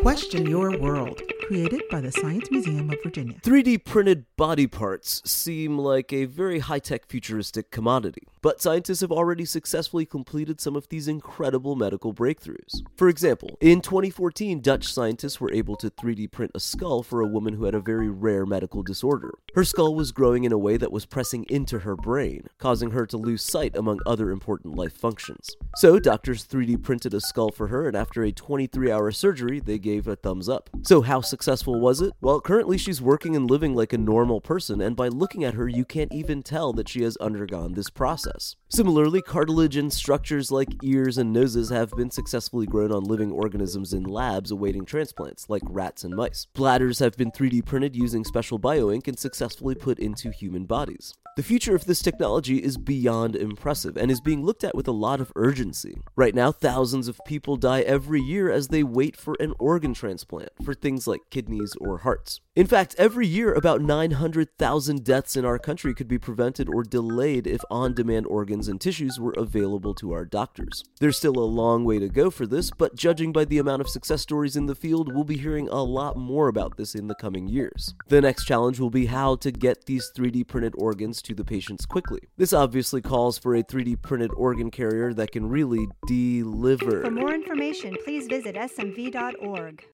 Question Your World, created by the Science Museum of Virginia. 3D printed body parts seem like a very high tech futuristic commodity, but scientists have already successfully completed some of these incredible medical breakthroughs. For example, in 2014, Dutch scientists were able to 3D print a skull for a woman who had a very rare medical disorder. Her skull was growing in a way that was pressing into her brain, causing her to lose sight among other important life functions. So, doctors 3D printed a skull for her, and after a 23 hour surgery, they gave a thumbs up. So, how successful was it? Well, currently she's working and living like a normal person, and by looking at her, you can't even tell that she has undergone this process. Similarly, cartilage and structures like ears and noses have been successfully grown on living organisms in labs awaiting transplants, like rats and mice. Bladders have been 3D printed using special bioink and successfully put into human bodies. The future of this technology is beyond impressive and is being looked at with a lot of urgency. Right now, thousands of people die every year as they wait for an organ transplant for things like kidneys or hearts. In fact, every year, about 900,000 deaths in our country could be prevented or delayed if on demand organs and tissues were available to our doctors. There's still a long way to go for this, but judging by the amount of success stories in the field, we'll be hearing a lot more about this in the coming years. The next challenge will be how to get these 3D printed organs to the patients quickly. This obviously calls for a 3D printed organ carrier that can really deliver. For more information, please visit smv.org.